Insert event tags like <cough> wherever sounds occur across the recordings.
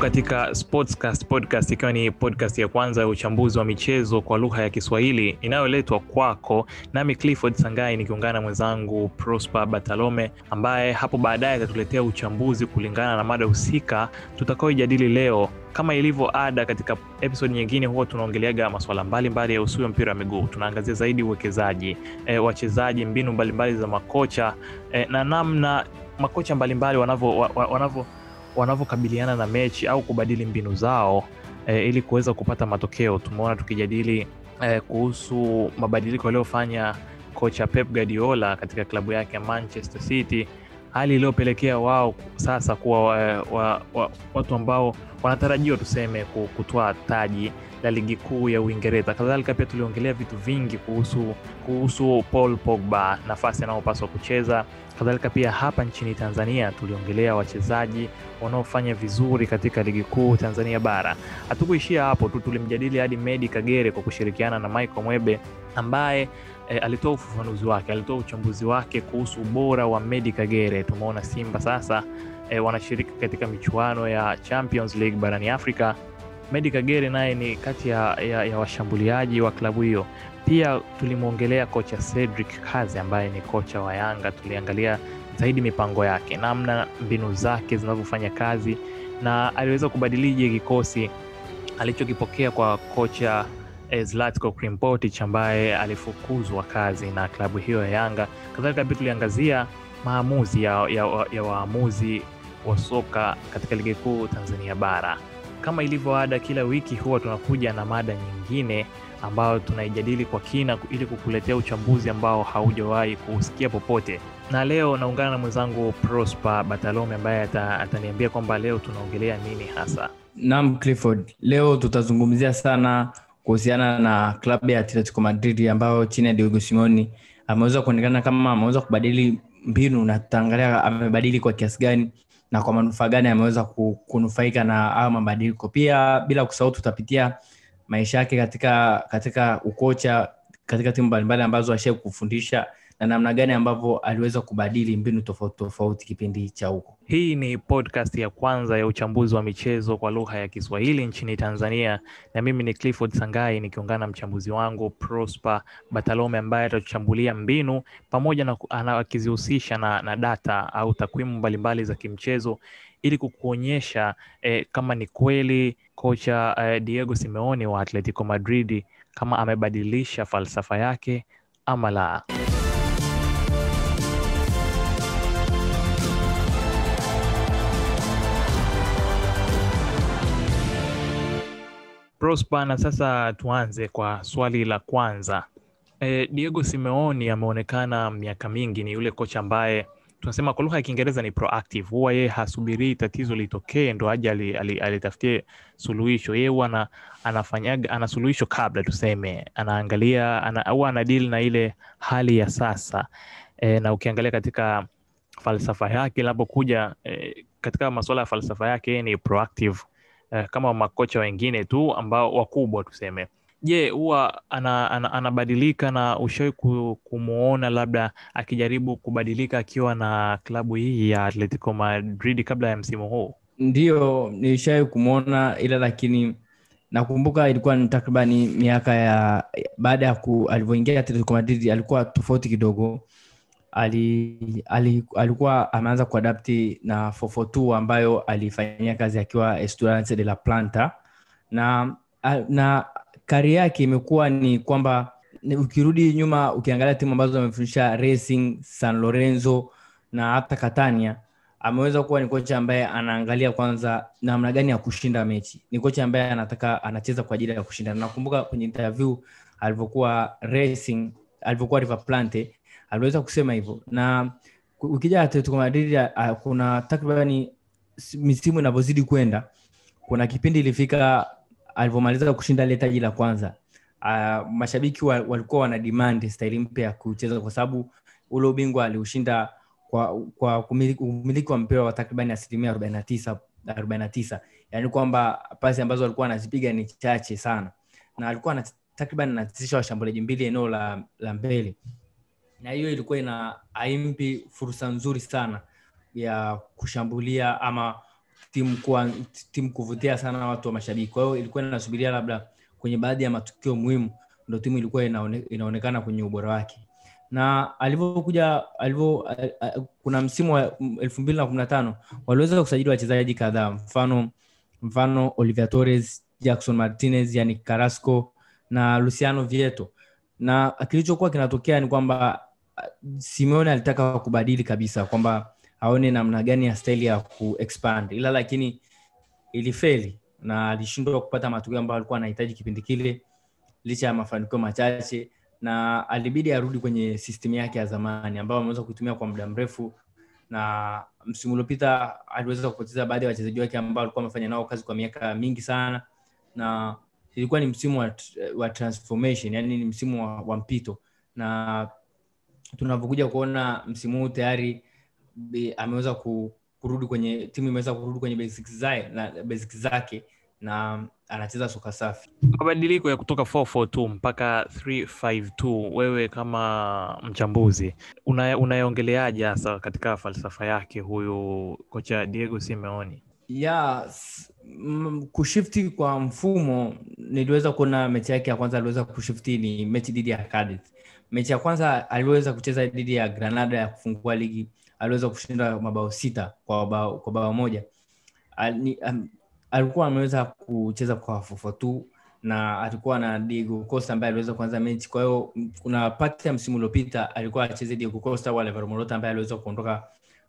katika Sportscast podcast, ikiwa ni podcast ya kwanza ya uchambuzi wa michezo kwa lugha ya Kiswahili inayoletwa kwako nami Clifford Sangai nikiungana na mwenzangu Prosper Batalome ambaye hapo baadaye atatuletea uchambuzi kulingana na mada husika tutakaoijadili leo. Kama ilivyo ada katika episode nyingine, huwa tunaongeleaga masuala mbalimbali ya usio mpira wa miguu. Tunaangazia zaidi uwekezaji, e, wachezaji, mbinu mbalimbali za makocha e, na namna makocha mbalimbali wanavyo wanavyo wanavyokabiliana na mechi au kubadili mbinu zao e, ili kuweza kupata matokeo. Tumeona tukijadili e, kuhusu mabadiliko yaliyofanya kocha Pep Guardiola katika klabu yake ya Manchester City, hali iliyopelekea wao sasa kuwa wa, wa, wa, watu ambao wanatarajiwa tuseme kutwaa taji la ligi kuu ya Uingereza. Kadhalika pia tuliongelea vitu vingi kuhusu kuhusu Paul Pogba, nafasi anayopaswa kucheza. Kadhalika pia hapa nchini Tanzania tuliongelea wachezaji wanaofanya vizuri katika ligi kuu Tanzania bara. Hatukuishia hapo tu, tulimjadili hadi Medi Kagere kwa kushirikiana na Michael Mwebe ambaye e, alitoa ufafanuzi wake, alitoa uchambuzi wake kuhusu ubora wa Medi Kagere. Tumeona Simba sasa e, wanashiriki katika michuano ya Champions League barani Afrika. Medi Kagere naye ni kati ya, ya, ya washambuliaji wa klabu hiyo. Pia tulimwongelea kocha Cedric Kazi ambaye ni kocha wa Yanga. Tuliangalia zaidi mipango yake, namna mbinu zake zinavyofanya kazi, na aliweza kubadilije kikosi alichokipokea kwa kocha Zlatko Krimpotic ambaye alifukuzwa kazi na klabu hiyo ya Yanga. Kadhalika pia tuliangazia maamuzi ya, ya, ya waamuzi wa soka katika ligi kuu Tanzania bara. Kama ilivyo ada, kila wiki huwa tunakuja na mada nyingine ambayo tunaijadili kwa kina ili kukuletea uchambuzi ambao haujawahi kusikia popote. Na leo naungana na mwenzangu Prosper Batalome ambaye ataniambia kwamba leo tunaongelea nini hasa. Naam, Clifford, leo tutazungumzia sana kuhusiana na klabu ya Atletico Madrid ambayo chini ya Diego Simeone ameweza kuonekana kama ameweza kubadili mbinu na tutaangalia amebadili kwa kiasi gani na kwa manufaa gani ameweza kunufaika na hayo mabadiliko. Pia bila kusahau, tutapitia maisha yake katika katika ukocha katika timu mbalimbali ambazo ashai kufundisha na namna gani ambavyo aliweza kubadili mbinu tofauti tofauti kipindi cha huko. Hii ni podcast ya kwanza ya uchambuzi wa michezo kwa lugha ya Kiswahili nchini Tanzania, na mimi ni Clifford Sangai nikiungana na mchambuzi wangu Prosper Batalome ambaye atatuchambulia mbinu pamoja na akizihusisha na, na data au takwimu mbalimbali za kimchezo ili kukuonyesha eh, kama ni kweli kocha uh, Diego Simeone wa Atletico Madrid kama amebadilisha falsafa yake ama la. Prosper, na sasa tuanze kwa swali la kwanza. E, Diego Simeone ameonekana miaka mingi ni yule kocha ambaye tunasema kwa lugha ya Kiingereza ni proactive. Huwa yeye hasubirii tatizo litokee ndo aje alitafutie ali, ali suluhisho. Yeye huwa ana suluhisho kabla, tuseme anaangalia ana, huwa ana deal na ile hali ya sasa e, na ukiangalia katika falsafa yake inapokuja e, katika masuala ya falsafa yake yeye ni proactive kama makocha wengine tu ambao wakubwa tuseme. Je, huwa anabadilika ana, ana na ushawai kumwona labda akijaribu kubadilika akiwa na klabu hii ya Atletico Madrid kabla ya msimu huu? Ndio, nilishawahi kumwona, ila lakini nakumbuka ilikuwa ni takribani miaka ya baada ya alivyoingia Atletico Madrid alikuwa tofauti kidogo. Ali, ali, alikuwa ameanza kuadapti na 442 ambayo alifanyia kazi akiwa de la Planta na, na kari yake imekuwa ni kwamba ukirudi nyuma ukiangalia timu ambazo amefundisha Racing, San Lorenzo na hata katania ameweza kuwa ni kocha ambaye anaangalia kwanza namna gani ya kushinda mechi. Ni kocha ambaye anataka anacheza kwa ajili ya kushinda. Nakumbuka kwenye interview alivyokuwa Racing, alivyokuwa River plante aliweza kusema hivyo, na ukija Atletico Madrid kuna takribani misimu inavyozidi kwenda, kuna kipindi ilifika alivyomaliza kushinda ile taji la kwanza uh, mashabiki wa, walikuwa wana demand staili mpya ya kucheza kwa sababu ule ubingwa aliushinda kwa, kwa umiliki wa mpira wa takribani asilimia arobaini na tisa yaani kwamba pasi ambazo alikuwa anazipiga ni chache sana. Na alikuwa na takriban anatisisha washambuliaji mbili eneo la, la mbele. Na hiyo ilikuwa ina aimpi fursa nzuri sana ya kushambulia ama timu kuvutia sana watu wa mashabiki. Kwa hiyo ilikuwa inasubiria labda kwenye baadhi ya matukio muhimu ndo timu ilikuwa inaone, inaonekana kwenye ubora wake. Na alivyokuja alivyo kuna msimu wa elfu mbili na kumi na tano waliweza kusajili wachezaji kadhaa. Mfano mfano Olivier Torres, Jackson Martinez, yani Carrasco na Luciano Vieto. Na kilichokuwa kinatokea ni kwamba Simeone alitaka kubadili kabisa kwamba aone namna gani ya staili ya kuexpand, ila lakini ilifeli na alishindwa kupata matokeo ambayo alikuwa anahitaji kipindi kile, licha ya mafanikio machache, na alibidi arudi kwenye system yake ya zamani ambayo ameweza kuitumia kwa muda mrefu. Na msimu uliopita aliweza kupoteza baadhi ya wachezaji wake ambao alikuwa amefanya nao kazi kwa miaka mingi sana na ilikuwa ni msimu wa, wa transformation yani ni msimu wa, wa mpito. Na tunavyokuja kuona msimu huu tayari ameweza kurudi kwenye timu imeweza kurudi kwenye basics zake na, basics zake na anacheza soka safi. Mabadiliko ya kutoka 442 mpaka 352 wewe kama mchambuzi unayeongeleaje una hasa katika falsafa yake huyu kocha diego simeoni ya m- kushifti kwa mfumo niliweza kuona mechi yake ya kwanza aliweza kushifti ni mechi dhidi ya Cardiff. mechi ya kwanza aliweza kucheza dhidi ya granada ya kufungua ligi aliweza kushinda mabao sita kwa bao, kwa bao moja Al, um, alikuwa ameweza kucheza kwa fofatu na alikuwa na Diego Costa ambaye aliweza kuanza mechi. Kwa hiyo kuna pati ya msimu uliopita alikuwa acheze Diego Costa au Alvaro Morata ambaye aliweza kuondoka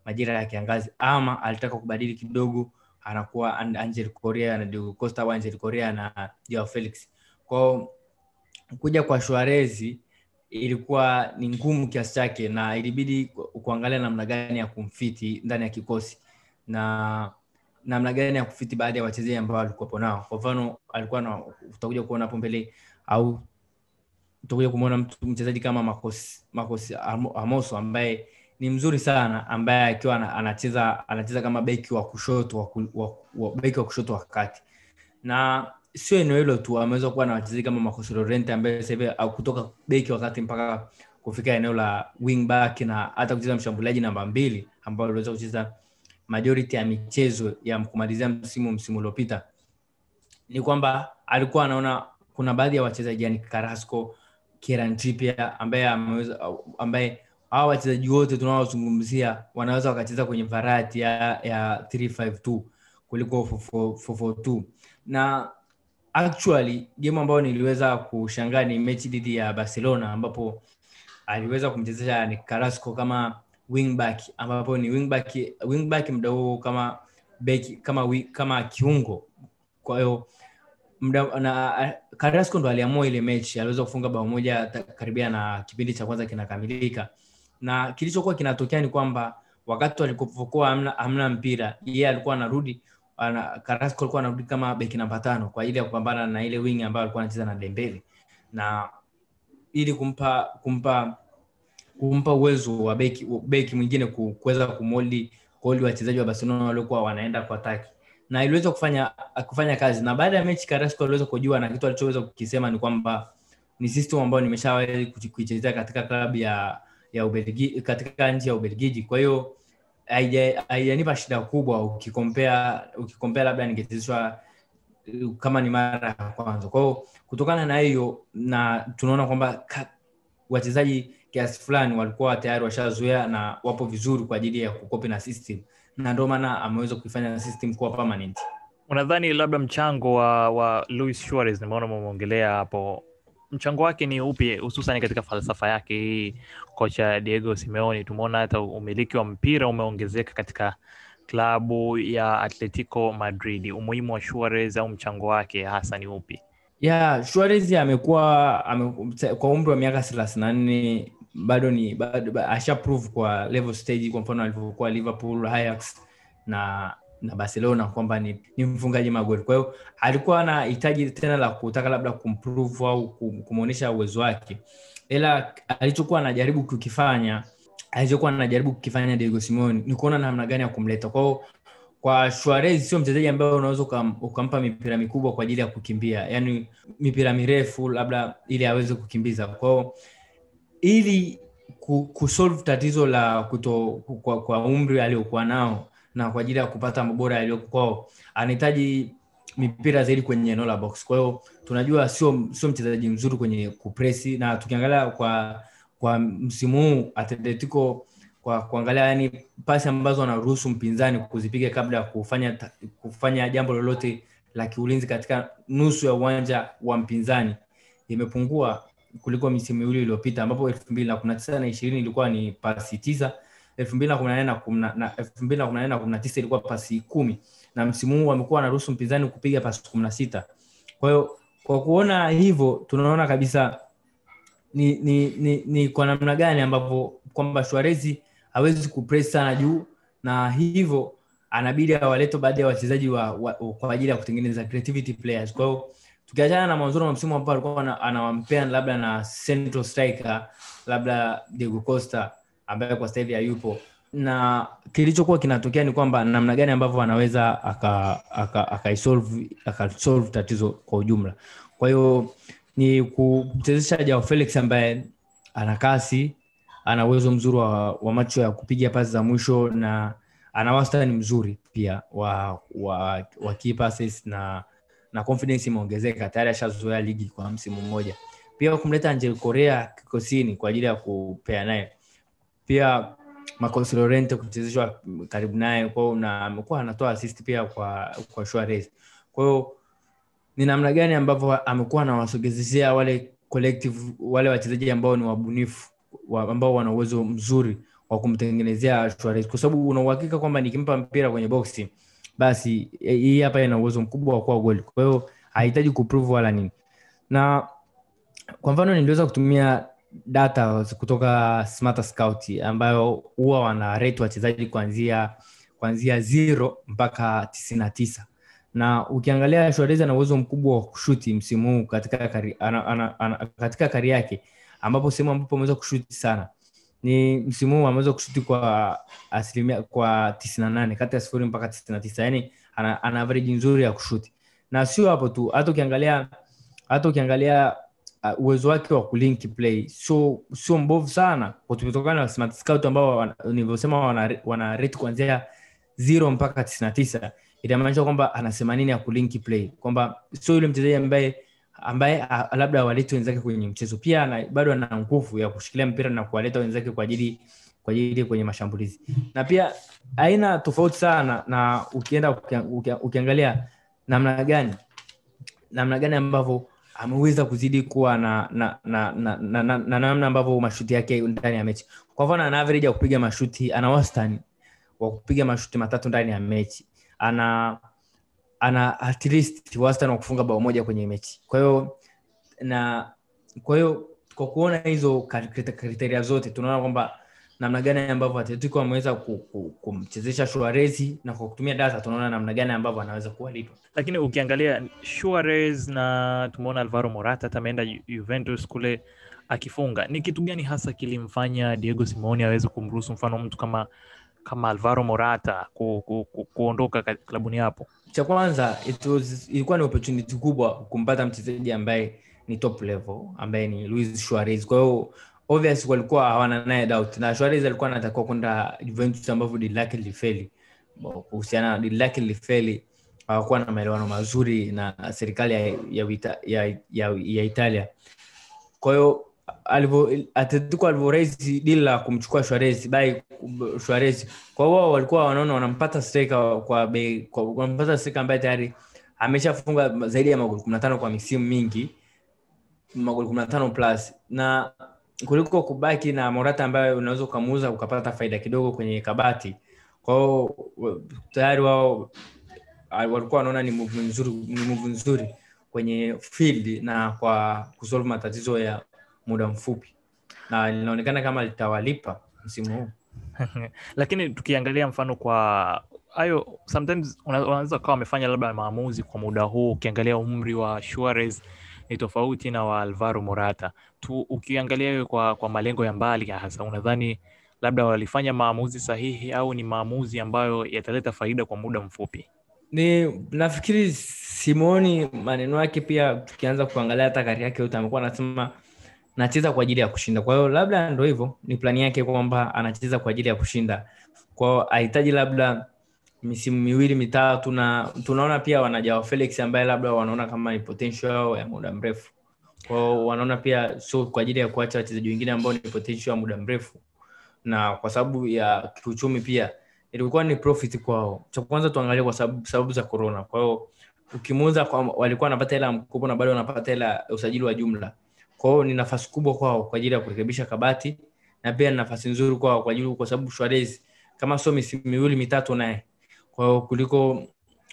majira ya kiangazi, ama alitaka kubadili kidogo, anakuwa Angel Correa na Diego Costa au Angel Correa na Joao Felix. Kwa hiyo kuja kwa Suarez ilikuwa ni ngumu kiasi chake, na ilibidi kuangalia namna gani ya kumfiti ndani ya kikosi na namna gani ya kufiti baadhi ya wachezaji ambao alikuwapo nao. Kwa mfano, alikuwa na utakuja kuona hapo mbele au utakuja kumwona mtu mchezaji kama makosi, makosi Amoso ambaye ni mzuri sana, ambaye akiwa anacheza anacheza kama beki wa kushoto wa, wa, wa, beki wa kushoto wa kati, na sio eneo hilo tu, ameweza kuwa na wachezaji kama Marcos Llorente ambaye sasa kutoka beki wakati mpaka kufika eneo la wing na hata kucheza mshambuliaji namba mbili ambao aliweza kucheza majority ya michezo ya kumalizia msimu msimu uliopita. Ni kwamba alikuwa anaona kuna baadhi ya wachezaji yani Carrasco, Kieran ambaye ameweza ambaye hawa wachezaji wote tunaowazungumzia wanaweza wakacheza kwenye variety ya, ya 352 kuliko 442 na actually game ambayo niliweza kushangaa ni mechi dhidi ya Barcelona ambapo aliweza kumchezesha ni Carrasco kama wingback ambapo ni wingback wingback muda huo kama beki kama kama kiungo. Kwa hiyo Carrasco ndo aliamua ile mechi aliweza kufunga bao moja karibia na kipindi cha kwanza kinakamilika. Na kilichokuwa kinatokea ni kwamba wakati walipokuwa hamna mpira yeye alikuwa anarudi ana, Carrasco alikuwa anarudi kama beki namba tano kwa ajili ya kupambana na ile wing ambayo alikuwa anacheza na Dembele. Na ili kumpa kumpa kumpa uwezo wa beki beki mwingine kuweza kumoldi kuoldi wachezaji wa Barcelona waliokuwa wanaenda kwa taki. Na iliweza kufanya kufanya kazi. Na baada ya mechi Carrasco aliweza kujua na kitu alichoweza kukisema ni kwamba ni system ambayo nimeshawahi kuichezea katika klabu ya ya Ubelgiji katika nchi ya Ubelgiji. Kwa hiyo haijanipa shida kubwa ukikompea ukikompea labda ningechezeshwa kama ni mara ya kwanza. Kwao kutokana na hiyo na tunaona kwamba wachezaji kiasi fulani walikuwa tayari washazoea na wapo vizuri kwa ajili ya kukopi na system. Na ndio maana ameweza kuifanya system kuwa permanent. Unadhani labda mchango wa, wa Luis Suarez nimeona umeongelea hapo mchango wake ni upi hususan katika falsafa yake? Hii kocha Diego simeoni tumeona hata umiliki wa mpira umeongezeka katika klabu ya Atletico Madrid. Umuhimu wa Suarez au mchango wake hasa ni upi? Ya Suarez amekuwa ame, kwa umri wa miaka thelathini na nne bado ni bado, asha kwa level stage kwa mfano alivyokuwa Liverpool, Ajax na na Barcelona kwamba ni, ni mfungaji magoli. Kwa hiyo alikuwa na hitaji tena la kutaka labda kumprove au kumwonyesha uwezo wake, ila alichokuwa anajaribu kukifanya alichokuwa anajaribu kukifanya Diego Simeone ni kuona namna gani ya kumleta. kwao kwa Suarez sio mchezaji ambaye unaweza ukam, ukampa mipira mikubwa kwa ajili ya kukimbia, yaani mipira mirefu labda ili aweze kukimbiza. kwao, ili kusolve tatizo la kuto kwa, kwa umri aliokuwa nao na kwa ajili ya kupata mabora yaliyokwao anahitaji mipira zaidi kwenye eneo la box. Kwa hiyo tunajua sio sio mchezaji mzuri kwenye kupresi na tukiangalia kwa kwa msimu huu atletico kwa kuangalia yani pasi ambazo wanaruhusu mpinzani kuzipiga kabla ya kufanya kufanya jambo lolote la kiulinzi katika nusu ya uwanja wa mpinzani imepungua kuliko misimu miwili iliyopita ambapo elfu mbili na kumi na tisa na ishirini ilikuwa ni pasi tisa elfu mbili ilikuwa pasi kumi na msimu huu wamekuwa wanaruhusu mpinzani kupiga pasi kumi na sita kwa hiyo kwa kuona hivyo tunaona kabisa ni, ni, ni, ni kwa namna gani ambapo kwamba Suarez hawezi kupress sana juu na hivyo anabidi awalete baadhi ya wachezaji wa, wa, kwa ajili ya kutengeneza creativity players. Kwa tukiachana na mwanzoni wa msimu ambao alikuwa anawampea labda na central striker labda Diego Costa ambaye kwa sasa hivi hayupo. Na kilichokuwa kinatokea ni kwamba namna gani ambavyo anaweza aka- aka- aka akasolve tatizo kwa ujumla. Kwa hiyo ni kumchezesha jao Felix ambaye ana kasi ana uwezo mzuri wa, wa macho ya kupiga pasi za mwisho na ana wastani mzuri pia wa, wa, wa key passes na na confidence imeongezeka. Tayari ashazoea ligi kwa msimu mmoja. Pia kumleta Angel korea kikosini kwa ajili ya kupea naye pia Marcos Llorente kuchezeshwa karibu naye kwao na amekuwa anatoa assist pia kwa kwa Suarez. Kwa hiyo ni namna gani ambavyo amekuwa anawasogezeshea wale collective wale wachezaji ambao ni wabunifu wa, ambao wana uwezo mzuri wa kumtengenezea Suarez? Kwa sababu una uhakika kwamba nikimpa mpira kwenye boxi basi eh, hii hapa ina uwezo mkubwa wa kuwa goli kwa hiyo hahitaji kuprove wala nini. Na kwa mfano niliweza kutumia data kutoka Smarter Scout ambayo huwa wana rate wachezaji kuanzia kuanzia zero mpaka tisini na tisa. Na ukiangalia Suarez ana uwezo mkubwa wa kushuti msimu huu katika kari, ana, ana, ana, katika kari yake ambapo sehemu ambapo ameweza kushuti sana. Ni msimu huu ameweza kushuti kwa asilimia kwa tisini na nane kati ya sifuri mpaka tisini na tisa. Yani ana, ana average nzuri ya kushuti. Na sio hapo tu hata ukiangalia hata ukiangalia uh, uwezo wake wa kulink play. Sio sio mbovu sana kutokana na smart scout ambao nilivyosema wana, wana rate kuanzia zero mpaka tisini na tisa inamaanisha kwamba ana themanini ya kulinki play. Kwamba sio yule mchezaji ambaye ambaye labda awalete wenzake kwenye mchezo. Pia na, bado ana nguvu ya kushikilia mpira na kuwaleta wenzake kwa ajili kwa ajili kwenye mashambulizi. Na pia aina tofauti sana na ukienda ukia, ukia, ukiangalia namna gani namna gani ambavyo ameweza kuzidi kuwa na na na na na- na- na namna ambavyo mashuti yake ndani ya mechi. Kwa mfano ana average ya kupiga mashuti ana wastani wa kupiga mashuti matatu ndani ya mechi. Ana ana at least wastani wa kufunga bao moja kwenye mechi. Kwa hiyo na kwa hiyo kwa kuona hizo kriteria zote tunaona kwamba namna gani ambavyo atletico ameweza ku- ku- kumchezesha Suarez na kwa kutumia data tunaona namna gani ambavyo anaweza kuwalipa lakini ukiangalia Suarez na tumeona Alvaro Morata hata ameenda Juventus kule akifunga, ni kitu gani hasa kilimfanya Diego Simeone aweze kumruhusu mfano mtu kama kama Alvaro Morata ku, ku, ku, kuondoka ka- klabuni hapo? cha kwanza ilikuwa ni opportunity kubwa kumpata mchezaji ambaye ni top level ambaye ni Luis Suarez. Kwa hiyo obvious walikuwa hawana naye doubt, na Suarez alikuwa anatakiwa kwenda Juventus ambavyo dili lake lilifeli. Kuhusiana na dili lake lilifeli, hawakuwa na maelewano mazuri na serikali ya, ya, ya, ya, ya Italia. Kwa hiyo Atletico raise la kumchukua Suarez bai Suarez, kwa wao walikuwa wanaona wanampata striker kwa bei wanampata striker ambaye tayari ameshafunga zaidi ya magoli 15 kwa misimu mingi magoli 15 plus na kuliko kubaki na Morata ambaye unaweza ukamuuza ukapata faida kidogo kwenye kabati. Kwa tayari wao ah, walikuwa wanaona ni move nzuri, ni kwenye field na kwa kusolve matatizo ya muda mfupi, na linaonekana kama litawalipa msimu huu. <laughs> lakini tukiangalia mfano kwa hayo sometimes una- unaweza ukawa wamefanya labda maamuzi kwa muda huu ukiangalia umri wa Suarez ni tofauti na wa Alvaro Morata tu ukiangalia kwa, kwa malengo ya mbali hasa unadhani labda walifanya maamuzi sahihi au ni maamuzi ambayo yataleta faida kwa muda mfupi ni nafikiri Simoni maneno yake pia, tukianza kuangalia hata kari yake yote amekuwa anasema nacheza kwa ajili ya kushinda. Kwa hiyo labda ndo hivyo, ni plani yake kwamba anacheza kwa ajili ya kushinda. kwao ahitaji labda misimu miwili mitatu na tunaona pia wanajawa Felix ambaye labda wanaona kama ni potential yao ya muda mrefu. Kwao wanaona pia sio kwa ajili ya kuacha wachezaji wengine ambao ni potential ya muda mrefu. Na kwa sababu ya kiuchumi pia ilikuwa ni profit kwao. Cha kwanza tuangalie kwa sababu, sababu za corona. Kwa hiyo ukimuuza walikuwa wanapata hela mkopo na bado wanapata hela usajili wa jumla. Kwa ni nafasi kubwa kwao kwa ajili ya kurekebisha kabati na pia ni nafasi nzuri kwao kwa ajili kwa sababu Suarez kama sio misimu miwili mitatu naye kwa hiyo kuliko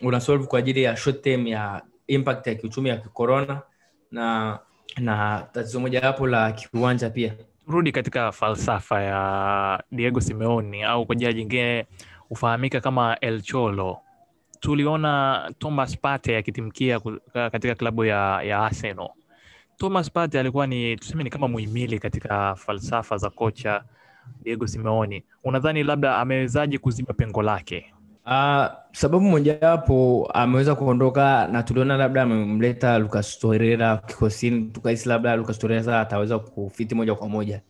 una solve kwa ajili ya short term ya impact ya kiuchumi ya corona na na tatizo moja hapo la kiwanja pia Turudi katika falsafa ya Diego Simeone au kwa jina jingine hufahamika kama El Cholo. Tuliona Thomas Partey akitimkia katika klabu ya, ya Arsenal. Thomas Partey alikuwa ni tuseme ni kama muhimili katika falsafa za kocha Diego Simeone. Unadhani labda amewezaje kuziba pengo lake? Uh, sababu mojawapo ameweza kuondoka na tuliona labda amemleta Lucas Torreira kikosini, tukahisi labda Lucas Torreira ataweza kufiti moja kwa moja,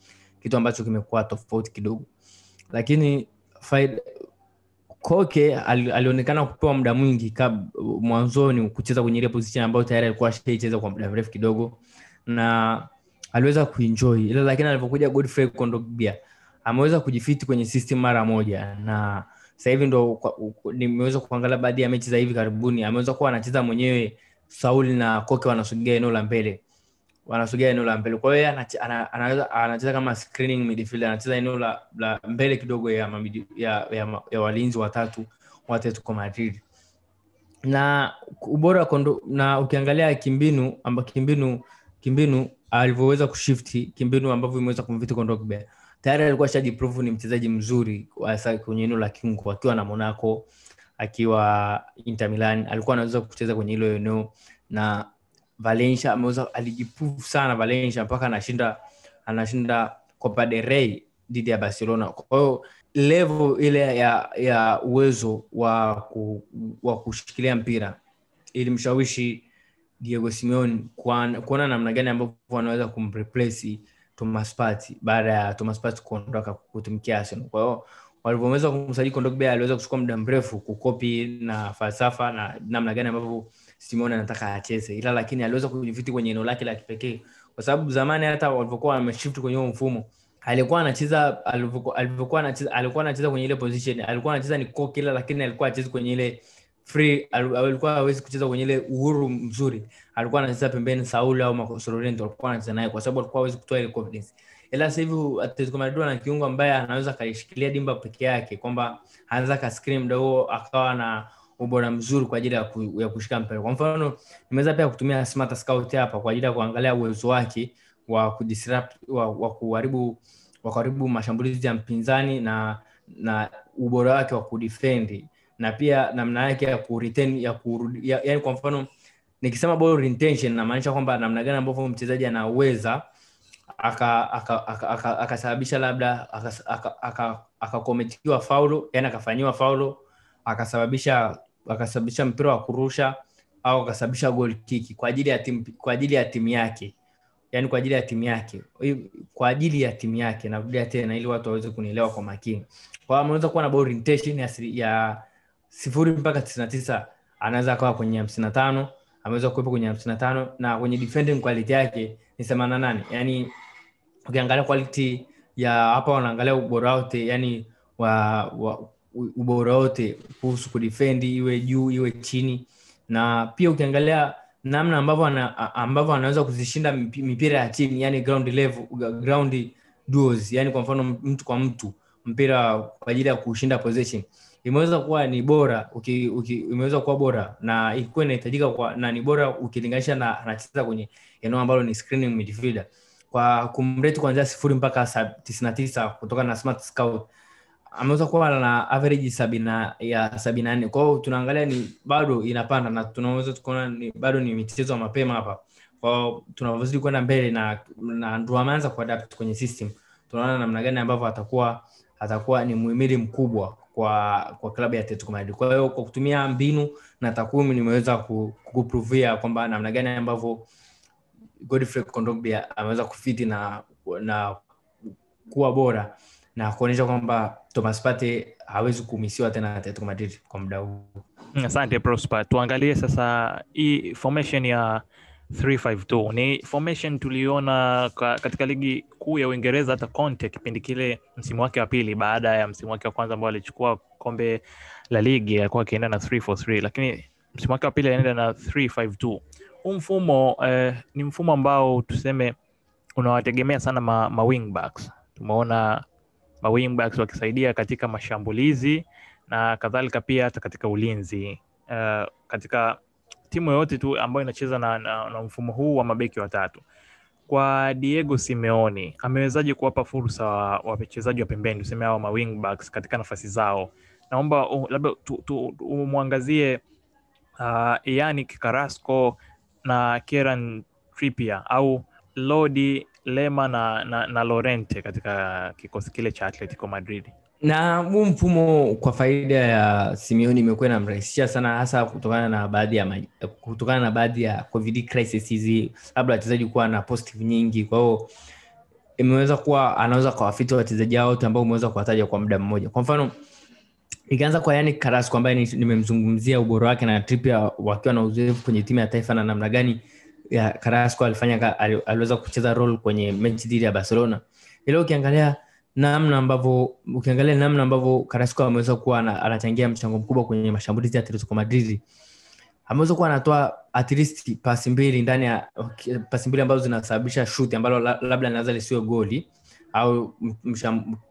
kitu ambacho kimekuwa tofauti kidogo, lakini faida, Koke al, alionekana kupewa muda mwingi kab, mwanzoni kucheza kwenye ile position ambayo tayari alikuwa ashaicheza kwa muda mrefu kidogo na aliweza kuenjoy, ila lakini alivyokuja Godfrey Kondogbia ameweza kujifiti kwenye system mara moja na sasa hivi ndo nimeweza kuangalia baadhi ya mechi za hivi karibuni. Ameweza kuwa anacheza mwenyewe Sauli na Koke wanasogea eneo la mbele. Wanasogea eneo la mbele. Kwa hiyo anacheza ana, ana- ana, kama screening midfielder anacheza eneo la, la mbele kidogo ya, mamidi, ya, ya, ya walinzi watatu wa Atletico Madrid. Na ubora kondo, na ukiangalia kimbinu amba kimbinu kimbinu alivyoweza kushifti kimbinu ambavyo imeweza kumviti Kondogbia tayari alikuwa shajiprove ni mchezaji mzuri hasa kwenye eneo la kiungo akiwa na Monaco akiwa Inter Milan alikuwa anaweza kucheza kwenye hilo eneo na Valencia ameweza alijiprove sana Valencia mpaka anashinda anashinda Copa del Rey dhidi ya Barcelona. Kwa hiyo level ile ya ya uwezo wa ku, wa kushikilia mpira ilimshawishi Diego Simeone kuona namna gani ambavyo wanaweza kumreplace Thomas Partey baada ya Thomas Partey kuondoka kutumikia Arsenal. Kwa hiyo walivyoweza kumsajili Kondogbia aliweza kuchukua muda mrefu kukopi na falsafa na namna gani ambavyo Simeone anataka acheze, ila lakini aliweza kujifiti kwenye eneo lake la kipekee, kwa sababu zamani hata walivyokuwa wameshift kwenye huo mfumo alikuwa anacheza alivyokuwa anacheza alikuwa anacheza kwenye ile position, alikuwa anacheza ni koki, ila lakini alikuwa achezi kwenye ile alikuwa hawezi kucheza kwenye ile uhuru mzuri, alikuwa anacheza pembeni Saul au Marcos Llorente anacheza naye kwa sababu alikuwa hawezi kutoa ile confidence. Ila sasa Atletico Madrid ana kiungo ambaye anaweza kaishikilia dimba peke yake, kwamba anaweza ka mda huo akawa na ubora mzuri kwa ajili ya, ya kushika mpira. Kwa mfano, nimeweza pia kutumia Smart Scout hapa kwa ajili ya kuangalia uwezo wake wa kudisrupt wa, wa kuharibu wa kuharibu mashambulizi ya mpinzani na na ubora wake wa kudefend na pia namna yake ya kuretain ya yani kwa mfano nikisema ball retention namaanisha kwamba namna gani ambavyo mchezaji anaweza akasababisha aka, aka, aka, akasababisha labda akakometiwa aka, aka, faulo yani akafanyiwa faulo akasababisha akasababisha mpira wa kurusha au akasababisha goal kick kwa ajili ya timu kwa ajili ya timu yake. Yani kwa ajili ya timu yake. Kwa ajili ya timu yake. Narudia tena ili watu waweze kunielewa kwa makini. Kwa ameweza kuwa na ball retention ya, ya sifuri mpaka tisina tisa anaweza akawa kwenye hamsina na tano ameweza kuwepo kwenye hamsina na tano na kwenye defending quality yake ni themana nane. Yani ukiangalia quality ya hapa wanaangalia ubora wote yani wa, wa ubora wote kuhusu kudifendi iwe juu iwe chini. Na pia ukiangalia namna ambavyo ana, ambavyo anaweza kuzishinda mipira ya chini yani ground level ground duos yani kwa mfano mtu kwa mtu mpira kwa ajili ya kushinda possession imeweza kuwa ni bora uki, uki, imeweza kuwa bora na ilikuwa inahitajika na ni bora ukilinganisha na anacheza kwenye eneo ambalo ni screening midfielder. Kwa kumrate kuanzia sifuri mpaka sab- tisini na tisa kutoka na smart scout ameweza kuwa na average sabina ya sabini na nne. Kwa hiyo tunaangalia ni bado inapanda na tunaweza tukaona ni bado ni michezo ya mapema hapa. Kwao tunavyozidi kwenda mbele na, na ndo ameanza kuadapt kwenye system tunaona namna gani ambavyo atakuwa atakuwa ni muhimili mkubwa kwa kwa klabu ya Atletico Madrid. Kwa hiyo kwa kutumia mbinu na takwimu nimeweza ku- kukuprovia kwamba namna gani ambavyo Godfrey Kondogbia ameweza kufiti na na kuwa bora na kuonyesha kwamba Thomas Partey hawezi kumisiwa tena Atletico Madrid kwa muda huu. Asante Prosper. Tuangalie sasa hii formation ya 352 ni formation tuliona katika ligi kuu ya Uingereza. Hata Conte kipindi kile msimu wake wa pili baada ya msimu wake wa kwanza ambao alichukua kombe la ligi alikuwa akienda na 343, lakini msimu wake wa pili anaenda na 352. Huu mfumo eh, ni mfumo ambao tuseme unawategemea sana ma, ma wingbacks. Tumeona ma wingbacks wakisaidia katika mashambulizi na kadhalika pia hata katika ulinzi uh, katika timu yoyote tu ambayo inacheza na, na, na mfumo huu wa mabeki watatu. Kwa Diego Simeone amewezaje kuwapa fursa wachezaji wa pembeni tuseme hao ma wingbacks katika nafasi zao? Naomba uh, labda umwangazie uh, Yannick Carrasco na Kieran Trippier au Lodi Lema na, na, na Lorente katika kikosi kile cha Atletico Madrid na huu mfumo kwa faida ya Simeoni imekuwa inamrahisishia sana, hasa kutokana na baadhi ya kutokana na baadhi ya covid crisis hizi, labda wachezaji kuwa na positive nyingi. Kwa hiyo imeweza kuwa anaweza kawafiti wachezaji wote ambao umeweza kuwataja kwa muda mmoja. Kwa mfano ikianza kwa yani Carrasco ambaye nimemzungumzia ubora wake na Trippier wakiwa na uzoefu kwenye timu ya taifa na namna gani ya Carrasco alifanya aliweza kucheza role kwenye mechi dhidi ya Barcelona. Ile ukiangalia namna ambavyo ukiangalia namna ambavyo Carrasco ameweza kuwa anachangia mchango mkubwa kwenye mashambulizi ya Atletico Madrid, ameweza kuwa anatoa at pasi mbili ndani ya pasi mbili ambazo zinasababisha shuti ambalo labda linaweza lisiwe goli au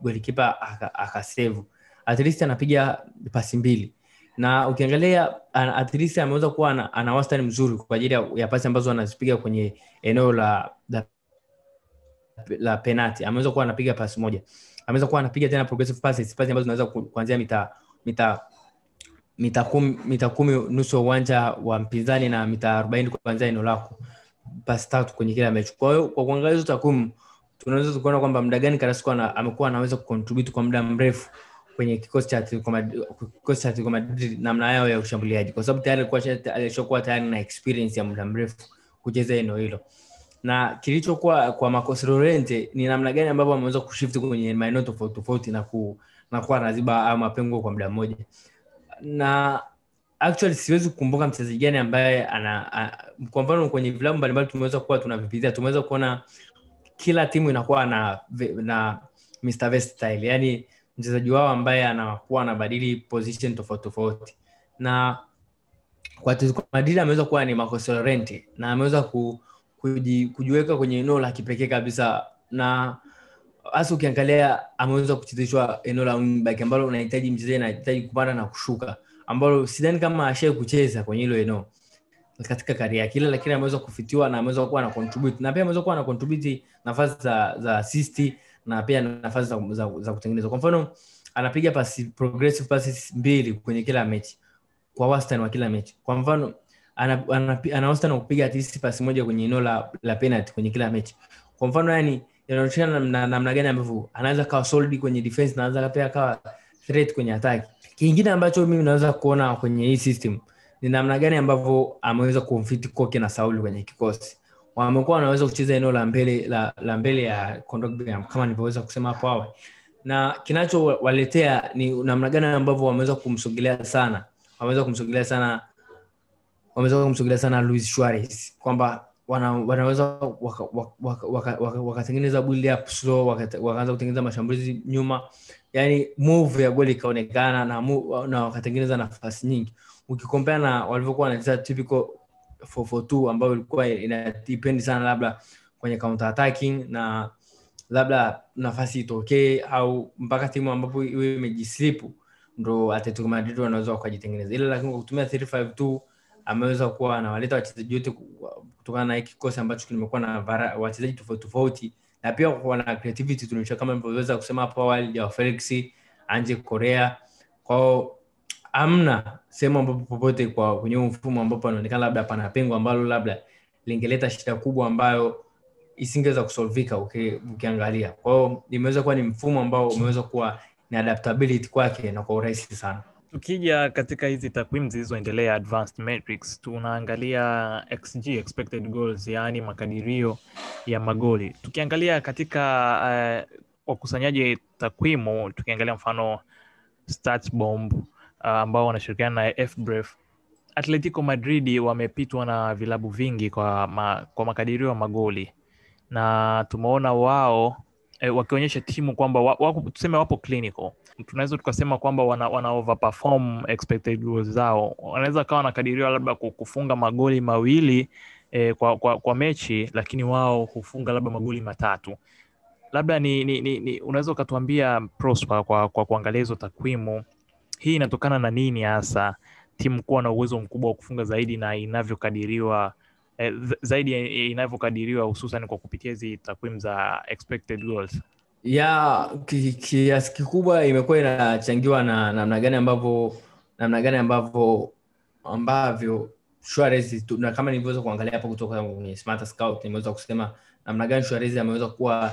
golikipa akasevu at anapiga pasi mbili. Na ukiangalia at ameweza kuwa ana, ana wastani mzuri kwa ajili ya pasi ambazo anazipiga kwenye eneo la, la la penati, ameweza kuwa anapiga pasi moja. Ameweza kuwa anapiga tena progressive passes pasi ambazo zinaweza kuanzia mita mita mita kumi, mita kumi nusu uwanja wa mpinzani na mita arobaini kuanzia eneo lako. Pasi tatu kwenye kila mechi. Kwa hiyo kwa kuangalia hizo takwimu tunaweza tukaona kwamba muda gani Carrasco amekuwa anaweza kucontribute kwa muda mrefu kwenye kikosi cha kikosi cha Atletico Madrid namna yao ya ushambuliaji. Kwa sababu tayari alishakuwa tayari na experience ya muda mrefu kucheza eneo hilo na kilichokuwa kwa Marcos Llorente ni namna gani ambavyo ameweza kushift kwenye maeneo tofauti tofauti na ku, na kuwa anaziba mapengo kwa muda mmoja na actually siwezi kukumbuka mchezaji gani ambaye ana a, kwa mfano kwenye vilabu mbalimbali tumeweza kuwa tunavipitia tumeweza kuona kila timu inakuwa na na Mr. Versatile yani mchezaji wao ambaye anakuwa anabadili position tofauti tofauti na kwa Atletico Madrid ameweza kuwa ni Marcos Llorente na ameweza ku, kuji, kujiweka kwenye eneo la kipekee kabisa. Na hasa ukiangalia ameweza kuchezeshwa eneo la wingback ambalo unahitaji mchezaji anahitaji kupanda na kushuka ambalo sidhani kama ashai kucheza kwenye hilo eneo katika kari yake. Ile lakini ameweza kufitiwa na ameweza kuwa na contribute na pia ameweza kuwa na contribute nafasi za za assist na pia nafasi za, za, za kutengeneza. Kwa mfano anapiga pasi progressive passes mbili kwenye kila mechi kwa wastani wa kila mechi. Kwa mfano ana, na kupiga at pasi moja kwenye eneo la, la penalty kwenye kila mechi. Kwa mfano yani inaonyeshana namna namna gani ambavyo anaweza kawa solid kwenye defense naweza pia kawa threat kwenye attack. Kingine ambacho mimi naweza kuona kwenye hii system ni namna gani ambavyo ameweza kumfiti Koke na Sauli kwenye kikosi. Wamekuwa wanaweza kucheza eneo la mbele la, la mbele ya Kondogbiam, kama nilivyoweza kusema hapo awali. Na kinachowaletea ni namna gani ambavyo wameweza kumsogelea sana. Wameweza kumsogelea sana wameweza kumsogelea sana Luis Suarez kwamba wana, wanaweza wakatengeneza waka, waka, waka build up slow wakaanza waka kutengeneza mashambulizi nyuma. Yani move ya goli ikaonekana na, na wakatengeneza nafasi nyingi. Ukikompea na walivyokuwa wanacheza typical 442 ambayo ilikuwa inadipendi sana labda kwenye counter attacking na labda nafasi itokee au mpaka timu ambapo iwe imejislipu ndo Atletico Madrid wanaweza wakajitengeneza. Ila lakini kwa kutumia 352 ameweza kuwa anawaleta wachezaji wote kutokana na kikosi ambacho kimekuwa na wachezaji tofauti tofauti. Na pia kuwa na creativity tunaonyesha kama nilivyoweza kusema hapo awali ya Felix Anje Korea kwao amna sehemu ambapo popote kwa kwenye mfumo ambapo anaonekana labda pana pengo ambalo labda lingeleta shida kubwa ambayo isingeweza kusolvika ukiangalia. Kwa hiyo imeweza kuwa ni mfumo ambao umeweza kuwa ni adaptability kwake na kwa urahisi sana tukija katika hizi takwimu zilizoendelea advanced metrics tunaangalia xg expected goals yaani makadirio ya magoli. Tukiangalia katika uh, wakusanyaji takwimu tukiangalia mfano statsbomb uh, ambao wanashirikiana na fbref atletico madrid wamepitwa na vilabu vingi kwa, ma, kwa makadirio ya magoli. Na tumeona wao eh, wakionyesha timu kwamba wa, wa, tuseme wapo clinical tunaweza tukasema kwamba wana, wana overperform expected goals zao. Wanaweza kawa wanakadiriwa labda kufunga magoli mawili eh, kwa, kwa, kwa mechi lakini wao hufunga labda magoli matatu. Labda ni, ni, ni, ni unaweza ukatuambia prosper kwa, kwa kuangalia hizo takwimu. Hii inatokana na nini hasa? Timu kuwa na uwezo mkubwa wa kufunga zaidi na inavyokadiriwa eh, zaidi inavyokadiriwa hususan kwa kupitia hizi takwimu za expected goals ya kiasi ki, kikubwa imekuwa inachangiwa na namna gani ambavyo namna gani ambavyo ambavyo Suarez na kama nilivyoweza kuangalia hapo kutoka kwenye Smart Scout nimeweza kusema namna gani Suarez ameweza kuwa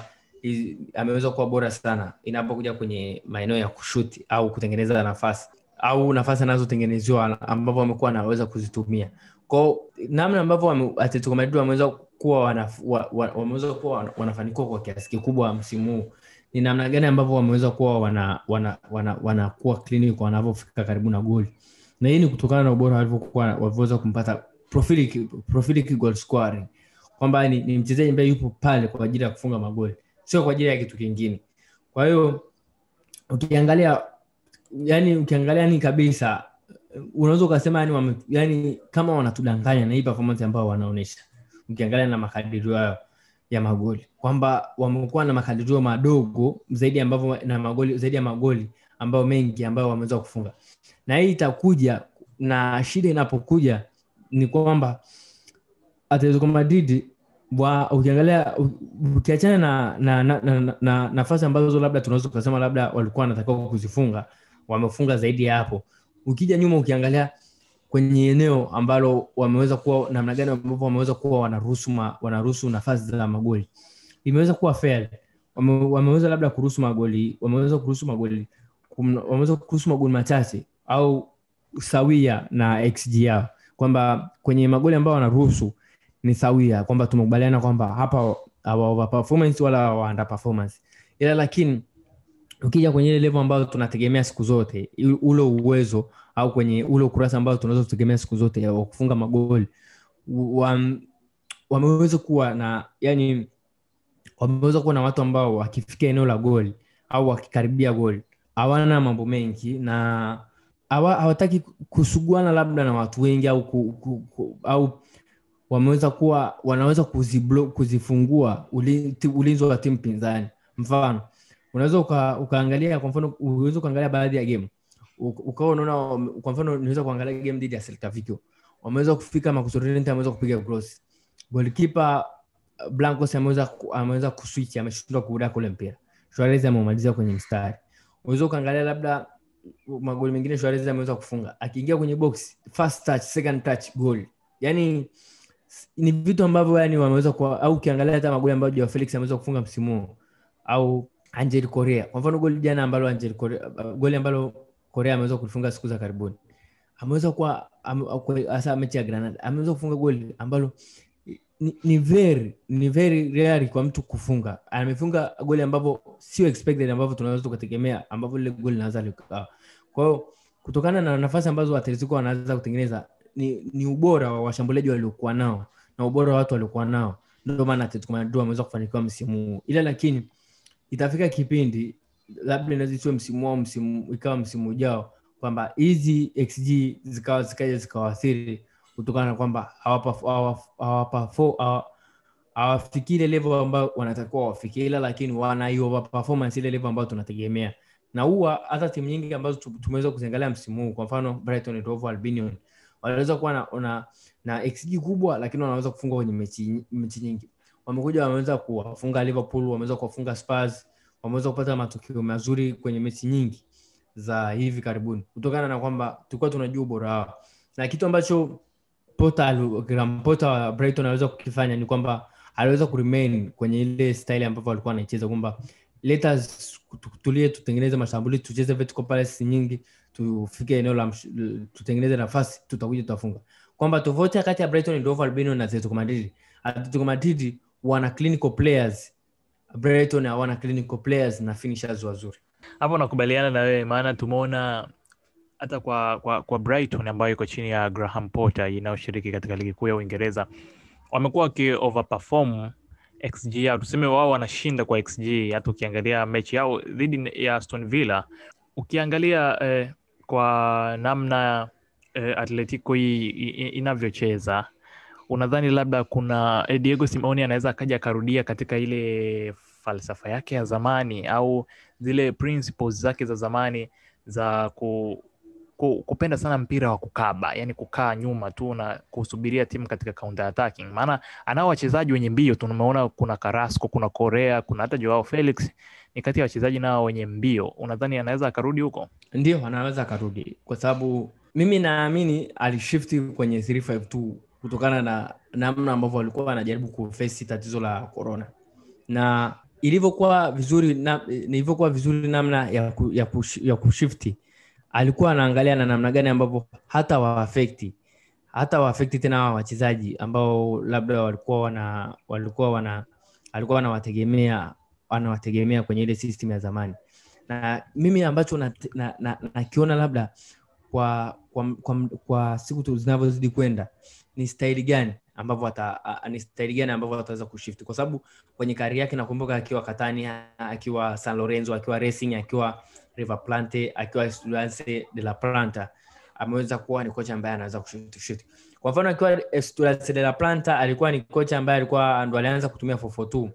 ameweza kuwa bora sana inapokuja kwenye maeneo ya kushuti au kutengeneza nafasi au nafasi anazotengenezewa ambapo amekuwa anaweza kuzitumia. Kwao namna ambavyo Atletico Madrid wameweza kuwa wameweza kuwa wanafanikiwa kwa kiasi kikubwa msimu huu ni namna gani ambavyo wameweza kuwa wana, wana, wana, wanakuwa clinic wanavyofika karibu na goli na hii ni kutokana na ubora walivyokuwa walivyoweza kumpata profili, scoring. Kwamba ni, ni mchezaji ambaye yupo pale kwa ajili ya kufunga magoli sio kwa ajili ya kitu kingine. Kwa hiyo ukiangalia yani ukiangalia ni kabisa unaweza ukasema yani, yani kama wanatudanganya na hii performance ambayo wanaonyesha. Ukiangalia na makadirio yao ya magoli. Kwamba wamekuwa na makadirio madogo zaidi ambavyo na magoli zaidi ya magoli ambayo mengi ambayo wameweza kufunga. Na hii itakuja na shida inapokuja ni kwamba Atletico Madrid wa ukiangalia ukiachana na na, na, na, na, na nafasi ambazo labda tunaweza ukasema labda walikuwa wanatakiwa kuzifunga wamefunga zaidi ya hapo. Ukija nyuma ukiangalia kwenye eneo ambalo wameweza kuwa namna gani ambavyo wameweza kuwa wanaruhusu wanaruhusu nafasi za magoli. Imeweza kuwa fair. Wame, wameweza labda kuruhusu magoli wameweza kuruhusu magoli wameweza kuruhusu magoli machache au sawia na xg yao kwamba kwenye magoli ambayo wanaruhusu ni sawia kwamba tumekubaliana kwamba hapa awa performance wala under performance. Ila lakini ukija kwenye ile level ambayo tunategemea siku zote ule uwezo au kwenye ule ukurasa ambao tunaweza kutegemea siku zote wa kufunga magoli wameweza kuwa na yani wameweza kuwa na watu ambao wakifikia eneo la goli au wakikaribia goli hawana mambo mengi na hawataki kusuguana labda na watu wengi au ku, ku, ku, au wameweza kuwa wanaweza kuziblo, kuzifungua ulinzi uli wa timu pinzani. Mfano unaweza uka, ukaangalia kwa mfano unaweza ukaangalia baadhi ya game ukawa unaona kwa mfano niweza kuangalia game dhidi ya Celta Vigo. Wameweza kufika Makusorente ameweza kupiga cross. Goalkeeper Blancos ameweza ameweza ameshindwa kuuda kule mpira. Suarez ameumaliza kwenye mstari. Unaweza ukaangalia labda magoli mengine Suarez ameweza kufunga. Akiingia kwenye box first touch second touch goal. Yani ni vitu ambavyo yani wameweza kwa au ukiangalia hata magoli ambayo Joao Felix ameweza kufunga msimu au Angel Correa. Kwa mfano goli jana ambalo Angel Correa goli ambalo Correa ameweza kufunga siku za karibuni. Ameweza kuwa hasa mechi ya Granada. Ameweza kufunga goli ambalo ni, very ni very rare kwa mtu kufunga. Amefunga goli ambavyo sio expected ambavyo tunaweza tukategemea ambavyo lile goli linaweza likawa kwa hiyo kutokana na nafasi ambazo Atletico wanaweza kutengeneza ni, ni ubora wa washambuliaji waliokuwa nao na ubora wa watu waliokuwa nao. Ndio maana Atletico Madrid wameweza kufanikiwa msimu huu. Ila lakini itafika kipindi labda inaweza isiwe msimu wao msimu ikawa msimu ujao kwamba hizi xg zikawa zikaja zikawaathiri kutokana na kwamba hawafikii ile level ambayo wanatakiwa wafikie ila lakini wana performance ile level ambayo tunategemea. Na huwa hata timu nyingi ambazo tumeweza kuziangalia msimu huu kwa mfano Brighton Hove wanaweza kuwa na, na, na xg kubwa lakini wanaweza kufunga kwenye mechi, mechi nyingi. Wamekuja wameweza kuwafunga liverpool wameweza kuwafunga spurs wameweza kupata matokeo mazuri kwenye mechi nyingi za hivi karibuni. Kutokana na kwamba tulikuwa tunajua ubora wao. Na kitu ambacho pota wa brighton aliweza kukifanya ni kwamba aliweza kuremain kwenye ile style ambavyo walikuwa anaicheza kwamba letas tulie tutengeneze mashambulizi tucheze vertical passes nyingi tufike eneo la tutengeneze nafasi tutakuja tutafunga. Kwamba tofauti kati ya brighton and Albion na atletico madrid. Atletico madrid wana clinical players brighton hawana clinical players na finishers wazuri. Hapo nakubaliana na wewe maana tumeona hata kwa, kwa, kwa brighton ambayo iko chini ya graham potter inayoshiriki katika ligi kuu ya uingereza wamekuwa wakioverperform xg yao. Tuseme wao wanashinda kwa xg hata ukiangalia mechi yao dhidi ya aston villa. Ukiangalia eh, kwa namna eh, atletico hii inavyocheza unadhani labda kuna eh, diego simeoni anaweza akaja akarudia katika ile falsafa yake ya zamani au zile principles zake za zamani za ku, ku, kupenda sana mpira wa kukaba yani kukaa nyuma tu na kusubiria timu katika counter attacking. Maana anao wachezaji wenye mbio tumeona kuna carasco kuna korea kuna hata joao felix ni kati ya wachezaji nao wenye mbio. Unadhani anaweza akarudi huko? Ndio anaweza akarudi. Kwa sababu mimi naamini alishifti kwenye 352 kutokana na namna ambavyo walikuwa anajaribu kufesi tatizo la corona. Na ilivyokuwa vizuri na, ilivyokuwa vizuri namna ya, ku, ya, kush, ya kushifti alikuwa anaangalia na namna gani ambavyo hata waafekti hata waafekti tena hawa wachezaji ambao labda walikuwa wana walikuwa wana alikuwa wanawategemea wanawategemea kwenye ile system ya zamani. Na mimi ambacho nakiona na, na, na labda kwa kwa, kwa, kwa siku zinavyozidi kwenda ni staili gani ambavyo ni staili gani ambavyo ataweza kushift? Kwa sababu kwenye kari yake nakumbuka akiwa Katania, akiwa San Lorenzo akiwa Racing akiwa River Plate akiwa Estudiantes de la Plata ameweza kuwa ni kocha ambaye anaweza kushift shift. Kwa mfano akiwa Estudiantes de la Plata alikuwa ni kocha ambaye alikuwa ndo alianza kutumia 442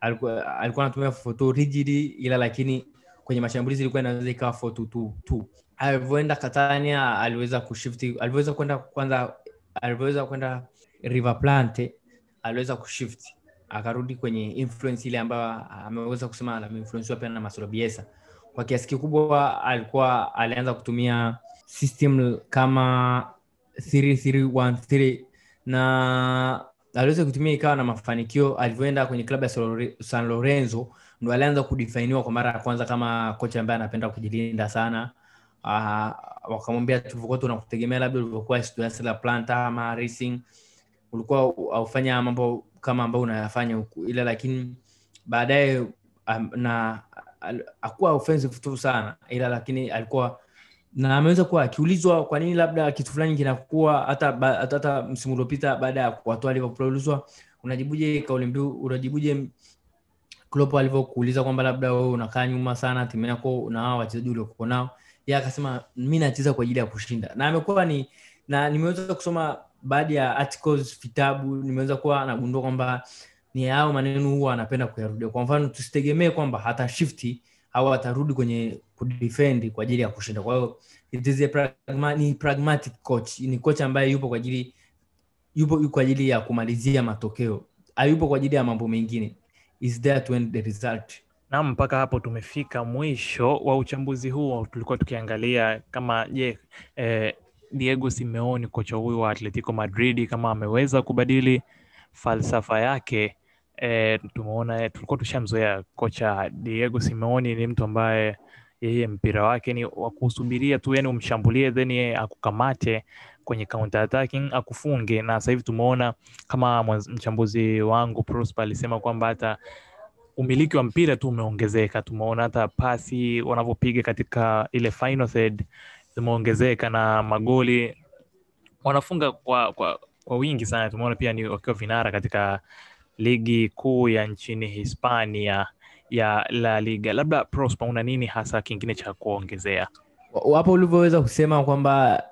alikuwa alikuwa anatumia 442 rigid ila lakini kwenye mashambulizi ilikuwa inaweza ikawa 422 alivyoenda Katania aliweza kushifti aliweza kwenda kwanza alivyoweza kwenda River Plate aliweza kushift akarudi kwenye influence ile ambayo ameweza kusema ameinfluensiwa pia na Masolo Bielsa. Kwa kiasi kikubwa alikuwa alianza kutumia system kama 3313 na aliweza kutumia ikawa na mafanikio. Alivyoenda kwenye klabu ya San- Lorenzo ndo alianza kudifainiwa kwa mara ya kwanza kama kocha ambaye anapenda kujilinda sana. Uh, wakamwambia tulivyokuwa tunakutegemea labda ulivyokuwa students la Planta ama Racing. Ulikuwa aufanya mambo kama ambayo unayafanya huku. Ila lakini baadaye na akuwa offensive tu sana. Ila lakini alikuwa na ameweza kuwa akiulizwa kwa nini labda kitu fulani kinakuwa hata hata, msimu uliopita baada ya kuwatoa Liverpool ulizwa unajibuje kauli mbiu unajibuje Klopp alivyokuuliza kwamba labda wewe unakaa nyuma sana timu yako na wachezaji uliokuwa nao yeye akasema mi nacheza kwa ajili ya kushinda. Na amekuwa ni na nimeweza kusoma baadhi ya articles vitabu nimeweza kuwa nagundua kwamba ni hao maneno huwa anapenda kuyarudia. Kwa mfano tusitegemee kwamba hata shifti au atarudi kwenye kudefend kwa ajili ya kushinda. Kwa hiyo it is a pragma, ni pragmatic coach. Ni coach ambaye yupo kwa ajili yupo kwa ajili ya kumalizia matokeo. Hayupo kwa ajili ya mambo mengine. Is there to end the result na mpaka hapo tumefika mwisho wa uchambuzi huo. Tulikuwa tukiangalia kama je eh, diego Simeone kocha huyu wa atletico madrid kama ameweza kubadili falsafa yake eh, tumeona eh, tulikuwa tushamzoea kocha diego Simeone. Ni mtu ambaye yeye mpira wake ni wa kusubiria tu yani umshambulie then yeye akukamate kwenye counter attacking akufunge. Na sasa hivi tumeona kama mchambuzi wangu Prosper alisema kwamba hata umiliki wa mpira tu umeongezeka. Tumeona hata pasi wanavyopiga katika ile final third zimeongezeka na magoli wanafunga kwa, kwa, kwa wingi sana. Tumeona pia ni wakiwa vinara katika ligi kuu ya nchini Hispania ya La Liga. Labda Prosper, una nini hasa kingine cha kuongezea? hapo ulivyoweza kusema kwamba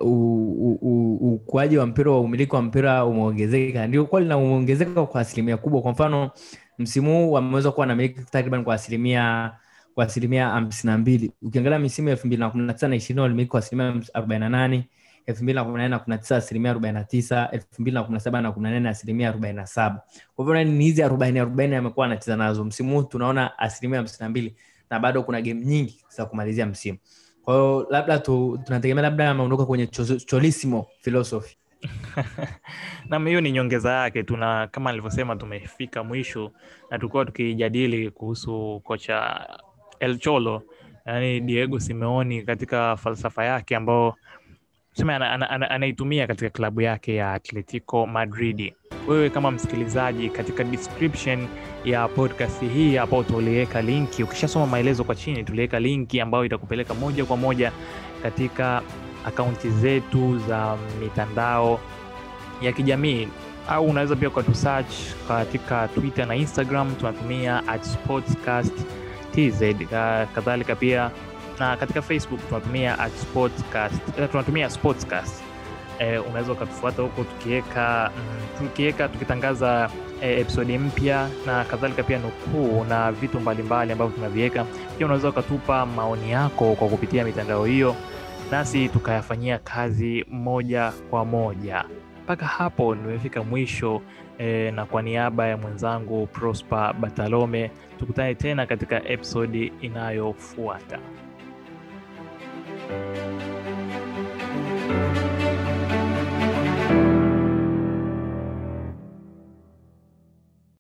ukuaji wa mpira wa umiliki wa mpira umeongezeka ndio kweli na umeongezeka kwa asilimia kubwa kwa mfano msimu huu wameweza kuwa na miliki takriban kwa asilimia kwa asilimia hamsini na mbili. Ukiangalia misimu elfu mbili na kumi na tisa na ishirini walimiliki kwa asilimia arobaini na nane elfu mbili na kumi na nane na kumi na tisa asilimia arobaini na tisa elfu mbili na kumi na saba na kumi na nane asilimia arobaini na saba. Kwa hivyo ni hizi arobaini arobaini amekuwa anacheza nazo. Msimu huu tunaona asilimia hamsini na mbili na bado kuna game nyingi za kumalizia msimu. Kwa hiyo labda tu, tunategemea labda ameondoka kwenye cho- cholissimo philosophy <laughs> Naam, hiyo ni nyongeza yake. Tuna kama alivyosema, tumefika mwisho na tulikuwa tukijadili kuhusu kocha El Cholo, yani Diego Simeoni katika falsafa yake ambayo sema anaitumia ana, ana, ana katika klabu yake ya Atletico madridi wewe kama msikilizaji, katika description ya podcast hii hapo tuliweka linki. Ukishasoma maelezo kwa chini, tuliweka linki ambayo itakupeleka moja kwa moja katika akaunti zetu za mitandao ya kijamii au unaweza pia ukatusearch katika Twitter na Instagram, tunatumia at tz. Kadhalika pia na katika Facebook tunatumia at sportscast, tunatumia sportscast. E, unaweza ukatufuata huko tukiweka tukiweka tukitangaza e, episodi mpya na kadhalika pia nukuu na vitu mbalimbali ambavyo tunaviweka. Pia unaweza ukatupa maoni yako kwa kupitia mitandao hiyo, nasi tukayafanyia kazi moja kwa moja. Mpaka hapo nimefika mwisho eh, na kwa niaba ya mwenzangu Prosper Batalome, tukutane tena katika episodi inayofuata.